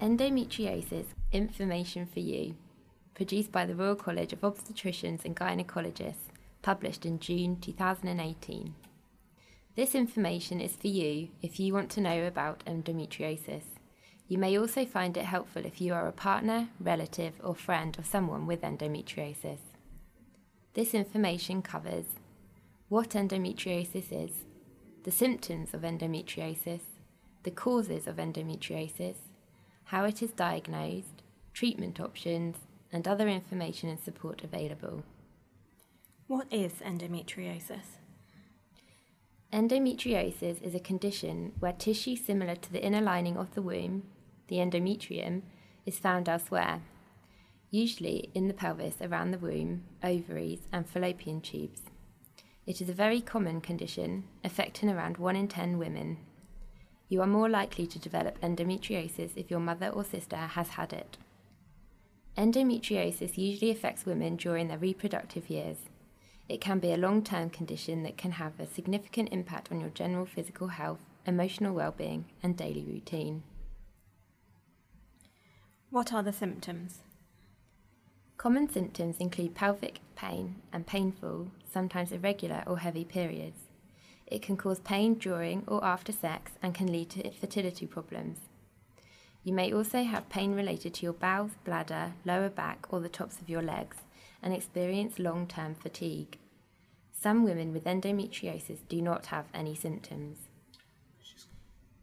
Endometriosis Information for You, produced by the Royal College of Obstetricians and Gynecologists, published in June 2018. This information is for you if you want to know about endometriosis. You may also find it helpful if you are a partner, relative, or friend of someone with endometriosis. This information covers what endometriosis is, the symptoms of endometriosis, the causes of endometriosis, how it is diagnosed, treatment options, and other information and support available. What is endometriosis? Endometriosis is a condition where tissue similar to the inner lining of the womb, the endometrium, is found elsewhere, usually in the pelvis around the womb, ovaries, and fallopian tubes. It is a very common condition, affecting around 1 in 10 women. You are more likely to develop endometriosis if your mother or sister has had it. Endometriosis usually affects women during their reproductive years. It can be a long term condition that can have a significant impact on your general physical health, emotional well being, and daily routine. What are the symptoms? Common symptoms include pelvic pain and painful, sometimes irregular or heavy periods. It can cause pain during or after sex and can lead to fertility problems. You may also have pain related to your bowels, bladder, lower back, or the tops of your legs and experience long term fatigue. Some women with endometriosis do not have any symptoms.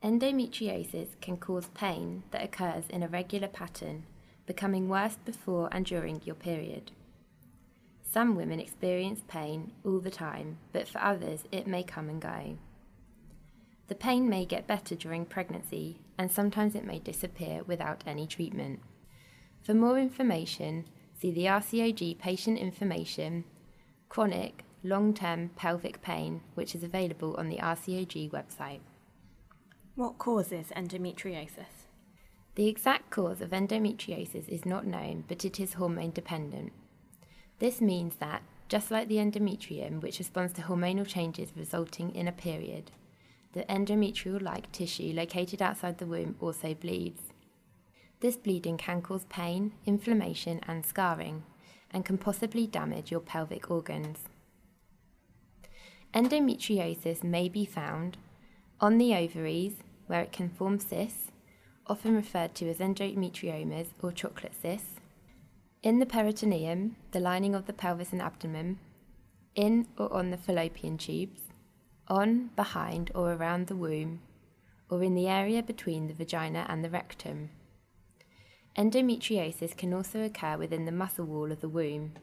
Endometriosis can cause pain that occurs in a regular pattern, becoming worse before and during your period. Some women experience pain all the time, but for others it may come and go. The pain may get better during pregnancy, and sometimes it may disappear without any treatment. For more information, see the RCOG patient information, chronic, long term pelvic pain, which is available on the RCOG website. What causes endometriosis? The exact cause of endometriosis is not known, but it is hormone dependent. This means that, just like the endometrium, which responds to hormonal changes resulting in a period, the endometrial like tissue located outside the womb also bleeds. This bleeding can cause pain, inflammation, and scarring, and can possibly damage your pelvic organs. Endometriosis may be found on the ovaries, where it can form cysts, often referred to as endometriomas or chocolate cysts, in the peritoneum, the lining of the pelvis and abdomen, in or on the fallopian tubes, on, behind, or around the womb, or in the area between the vagina and the rectum. Endometriosis can also occur within the muscle wall of the womb,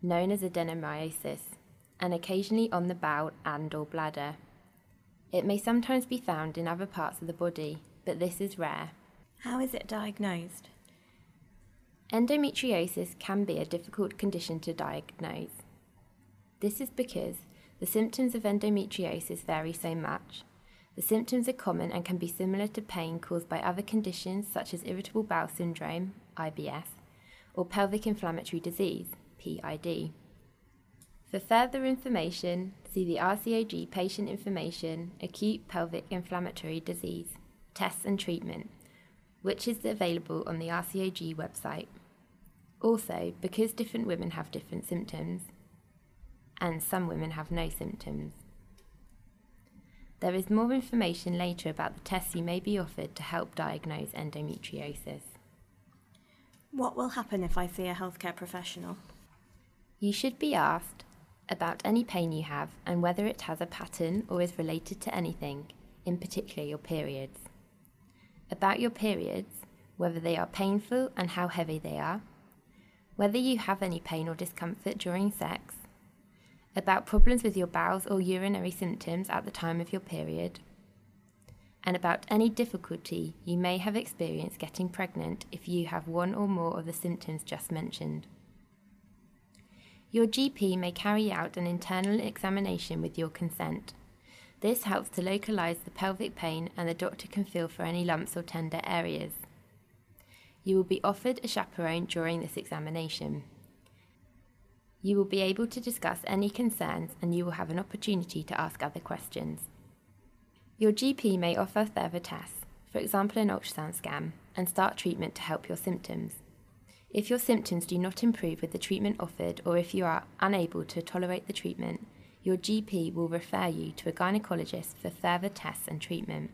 known as adenomyosis, and occasionally on the bowel and or bladder. It may sometimes be found in other parts of the body, but this is rare. How is it diagnosed? Endometriosis can be a difficult condition to diagnose. This is because the symptoms of endometriosis vary so much. The symptoms are common and can be similar to pain caused by other conditions such as irritable bowel syndrome, IBS, or pelvic inflammatory disease, PID. For further information, see the RCOG Patient Information Acute Pelvic Inflammatory Disease Tests and Treatment, which is available on the RCOG website. Also, because different women have different symptoms, and some women have no symptoms. There is more information later about the tests you may be offered to help diagnose endometriosis. What will happen if I see a healthcare professional? You should be asked about any pain you have and whether it has a pattern or is related to anything, in particular your periods. About your periods, whether they are painful and how heavy they are, whether you have any pain or discomfort during sex, about problems with your bowels or urinary symptoms at the time of your period, and about any difficulty you may have experienced getting pregnant if you have one or more of the symptoms just mentioned. Your GP may carry out an internal examination with your consent. This helps to localise the pelvic pain and the doctor can feel for any lumps or tender areas. You will be offered a chaperone during this examination. You will be able to discuss any concerns and you will have an opportunity to ask other questions. Your GP may offer further tests, for example, an ultrasound scan, and start treatment to help your symptoms. If your symptoms do not improve with the treatment offered, or if you are unable to tolerate the treatment, your GP will refer you to a gynecologist for further tests and treatment.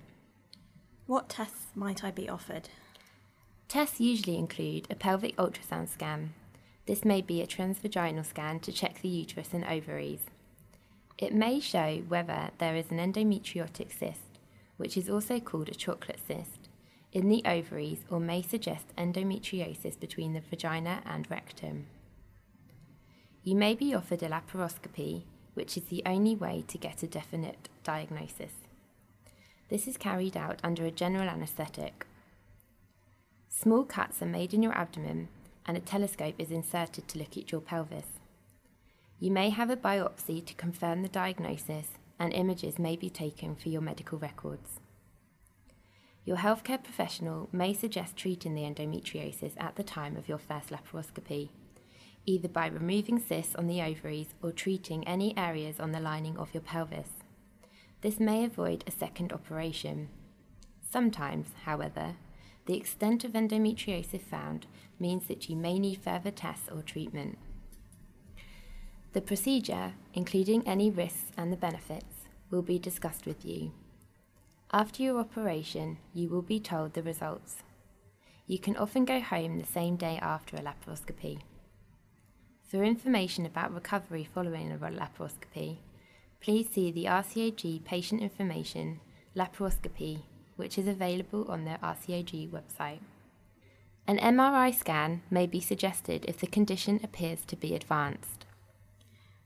What tests might I be offered? Tests usually include a pelvic ultrasound scan. This may be a transvaginal scan to check the uterus and ovaries. It may show whether there is an endometriotic cyst, which is also called a chocolate cyst, in the ovaries or may suggest endometriosis between the vagina and rectum. You may be offered a laparoscopy, which is the only way to get a definite diagnosis. This is carried out under a general anaesthetic. Small cuts are made in your abdomen and a telescope is inserted to look at your pelvis. You may have a biopsy to confirm the diagnosis and images may be taken for your medical records. Your healthcare professional may suggest treating the endometriosis at the time of your first laparoscopy, either by removing cysts on the ovaries or treating any areas on the lining of your pelvis. This may avoid a second operation. Sometimes, however, the extent of endometriosis found means that you may need further tests or treatment. The procedure, including any risks and the benefits, will be discussed with you. After your operation, you will be told the results. You can often go home the same day after a laparoscopy. For information about recovery following a laparoscopy, please see the RCOG patient information laparoscopy, which is available on their RCOG website. An MRI scan may be suggested if the condition appears to be advanced.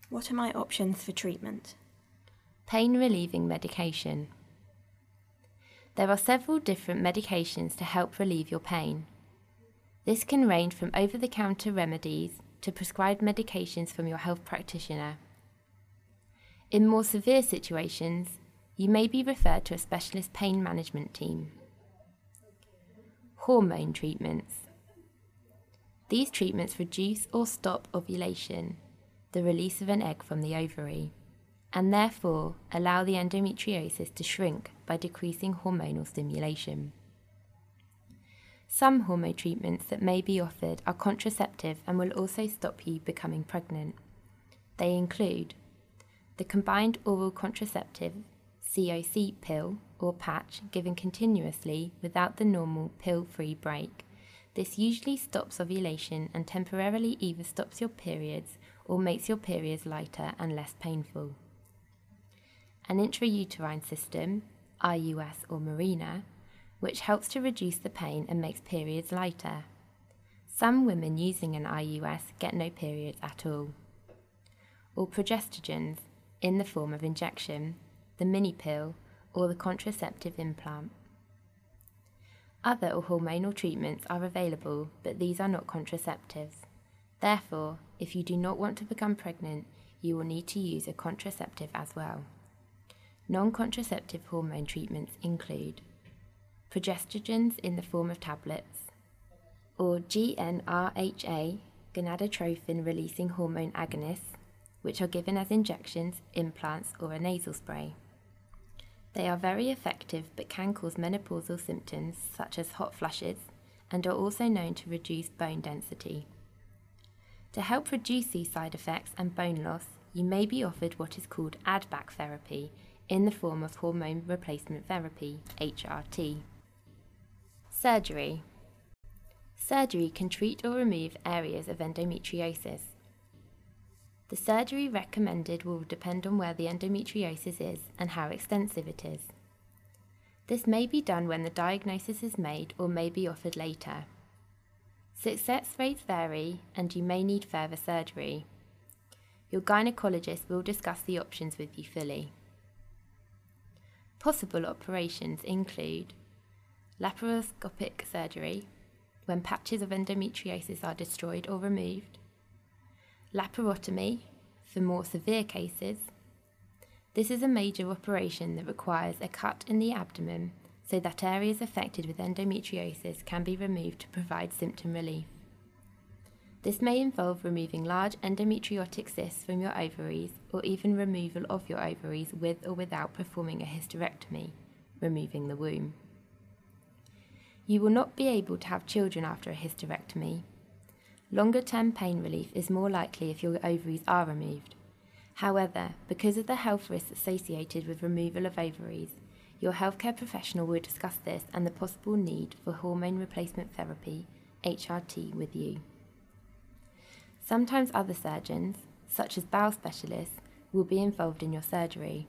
What are my options for treatment? Pain relieving medication. There are several different medications to help relieve your pain. This can range from over the counter remedies to prescribed medications from your health practitioner. In more severe situations, you may be referred to a specialist pain management team. Hormone treatments. These treatments reduce or stop ovulation, the release of an egg from the ovary and therefore allow the endometriosis to shrink by decreasing hormonal stimulation. Some hormone treatments that may be offered are contraceptive and will also stop you becoming pregnant. They include the combined oral contraceptive COC pill or patch given continuously without the normal pill free break. This usually stops ovulation and temporarily either stops your periods or makes your periods lighter and less painful an intrauterine system, IUS or Mirena, which helps to reduce the pain and makes periods lighter. Some women using an IUS get no periods at all. Or progestogens in the form of injection, the mini pill, or the contraceptive implant. Other hormonal treatments are available, but these are not contraceptives. Therefore, if you do not want to become pregnant, you will need to use a contraceptive as well. Non contraceptive hormone treatments include progestogens in the form of tablets, or GnRHA, gonadotropin releasing hormone agonists, which are given as injections, implants, or a nasal spray. They are very effective but can cause menopausal symptoms such as hot flushes and are also known to reduce bone density. To help reduce these side effects and bone loss, you may be offered what is called add back therapy in the form of hormone replacement therapy, HRT. Surgery. Surgery can treat or remove areas of endometriosis. The surgery recommended will depend on where the endometriosis is and how extensive it is. This may be done when the diagnosis is made or may be offered later. Success rates vary and you may need further surgery. Your gynecologist will discuss the options with you fully. Possible operations include laparoscopic surgery, when patches of endometriosis are destroyed or removed, laparotomy, for more severe cases. This is a major operation that requires a cut in the abdomen so that areas affected with endometriosis can be removed to provide symptom relief. This may involve removing large endometriotic cysts from your ovaries or even removal of your ovaries with or without performing a hysterectomy, removing the womb. You will not be able to have children after a hysterectomy. Longer term pain relief is more likely if your ovaries are removed. However, because of the health risks associated with removal of ovaries, your healthcare professional will discuss this and the possible need for hormone replacement therapy, HRT, with you. Sometimes other surgeons, such as bowel specialists, will be involved in your surgery.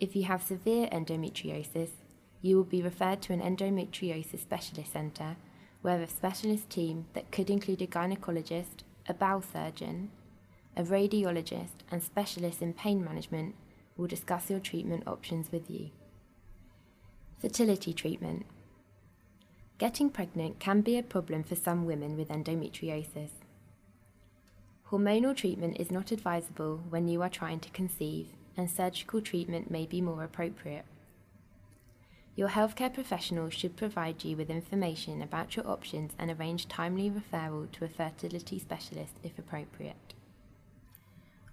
If you have severe endometriosis, you will be referred to an endometriosis specialist centre where a specialist team that could include a gynecologist, a bowel surgeon, a radiologist, and specialists in pain management will discuss your treatment options with you. Fertility treatment. Getting pregnant can be a problem for some women with endometriosis. Hormonal treatment is not advisable when you are trying to conceive, and surgical treatment may be more appropriate. Your healthcare professional should provide you with information about your options and arrange timely referral to a fertility specialist if appropriate.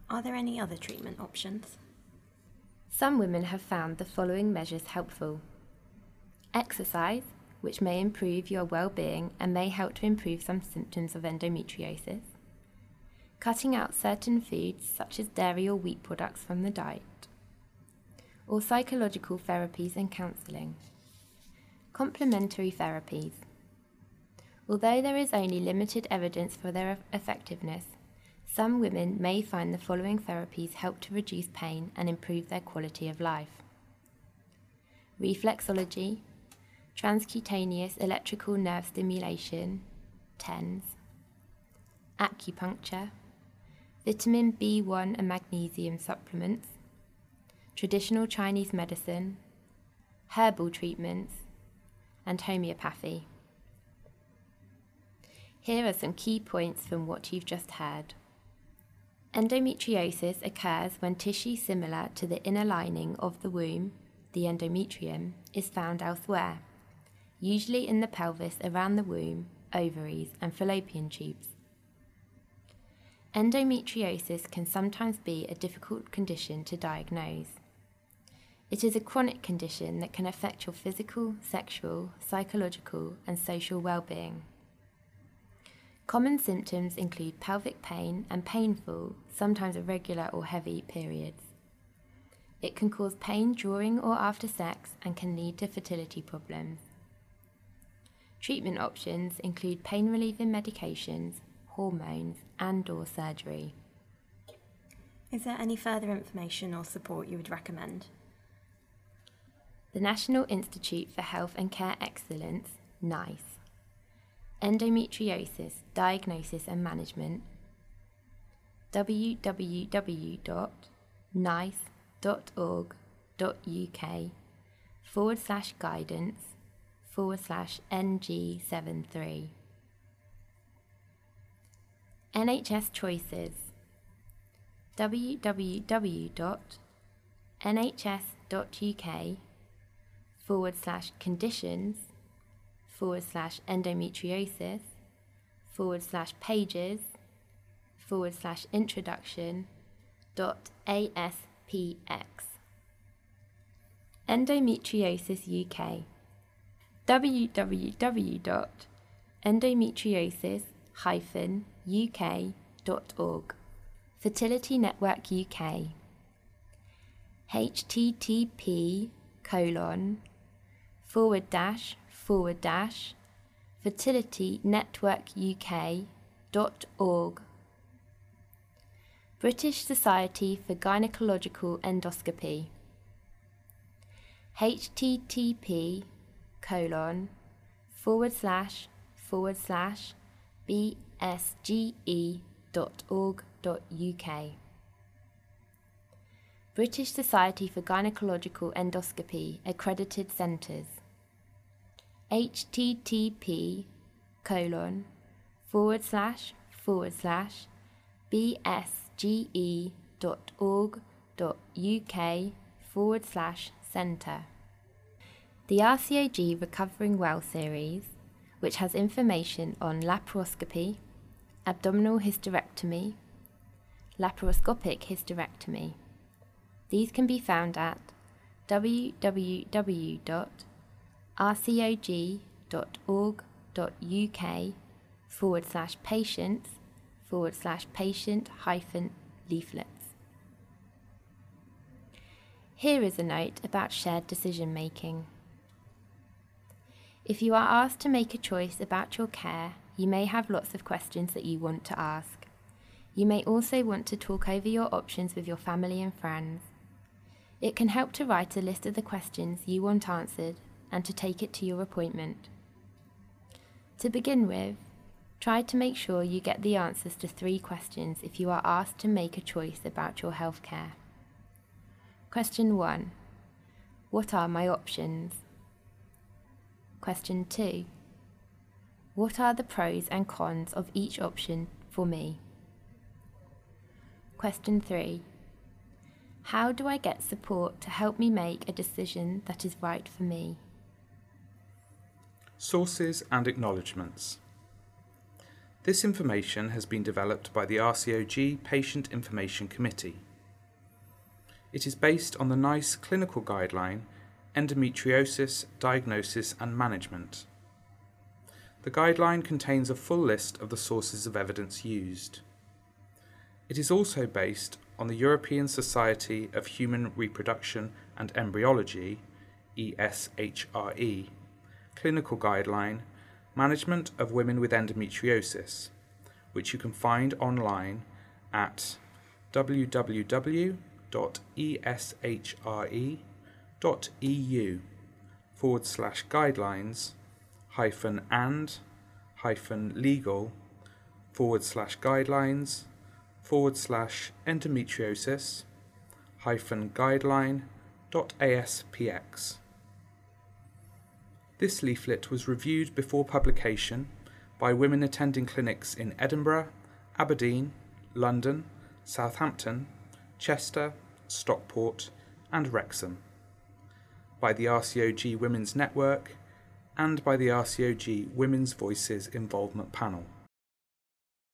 Are there any other treatment options? Some women have found the following measures helpful exercise, which may improve your well being and may help to improve some symptoms of endometriosis cutting out certain foods such as dairy or wheat products from the diet, or psychological therapies and counselling. Complementary therapies. Although there is only limited evidence for their effectiveness, some women may find the following therapies help to reduce pain and improve their quality of life reflexology, transcutaneous electrical nerve stimulation, TENS, acupuncture, vitamin B1 and magnesium supplements, traditional Chinese medicine, herbal treatments, and homeopathy. Here are some key points from what you've just heard. Endometriosis occurs when tissue similar to the inner lining of the womb, the endometrium, is found elsewhere, usually in the pelvis around the womb, ovaries, and fallopian tubes. Endometriosis can sometimes be a difficult condition to diagnose. It is a chronic condition that can affect your physical, sexual, psychological, and social well-being. Common symptoms include pelvic pain and painful, sometimes irregular or heavy periods. It can cause pain during or after sex and can lead to fertility problems. Treatment options include pain relieving medications, hormones, and or surgery. Is there any further information or support you would recommend? The National Institute for Health and Care Excellence, NICE. Endometriosis Diagnosis and Management www.nice.org.uk forward slash guidance forward slash NG73. NHS Choices www.nhs.uk forward slash conditions forward slash endometriosis forward slash pages forward slash introduction dot aspx endometriosis uk www.endometriosis hyphen uk.org. Fertility Network UK. http colon forward dash forward dash fertility network uk dot org. British Society for Gynecological Endoscopy. Http colon forward slash forward slash bsge.org.uk. British Society for Gynecological Endoscopy accredited centres http colon forward slash forward slash bsge.org.uk forward slash centre. The RCOG Recovering Well series which has information on laparoscopy, abdominal hysterectomy, laparoscopic hysterectomy. These can be found at www.rcog.org.uk rcog.org.uk forward slash patients forward slash patient hyphen leaflets. Here is a note about shared decision making. If you are asked to make a choice about your care, you may have lots of questions that you want to ask. You may also want to talk over your options with your family and friends. It can help to write a list of the questions you want answered and to take it to your appointment. To begin with, try to make sure you get the answers to three questions if you are asked to make a choice about your healthcare. Question 1 What are my options? Question 2 What are the pros and cons of each option for me? Question 3 How do I get support to help me make a decision that is right for me? Sources and acknowledgements. This information has been developed by the RCOG Patient Information Committee. It is based on the NICE clinical guideline Endometriosis Diagnosis and Management. The guideline contains a full list of the sources of evidence used. It is also based on the European Society of Human Reproduction and Embryology, ESHRE, clinical guideline Management of Women with Endometriosis, which you can find online at www.eshre.eu forward slash guidelines hyphen and hyphen legal forward slash guidelines forward slash endometriosis hyphen guideline dot aspx. This leaflet was reviewed before publication by women attending clinics in Edinburgh, Aberdeen, London, Southampton, Chester, Stockport, and Wrexham, by the RCOG Women's Network, and by the RCOG Women's Voices Involvement Panel.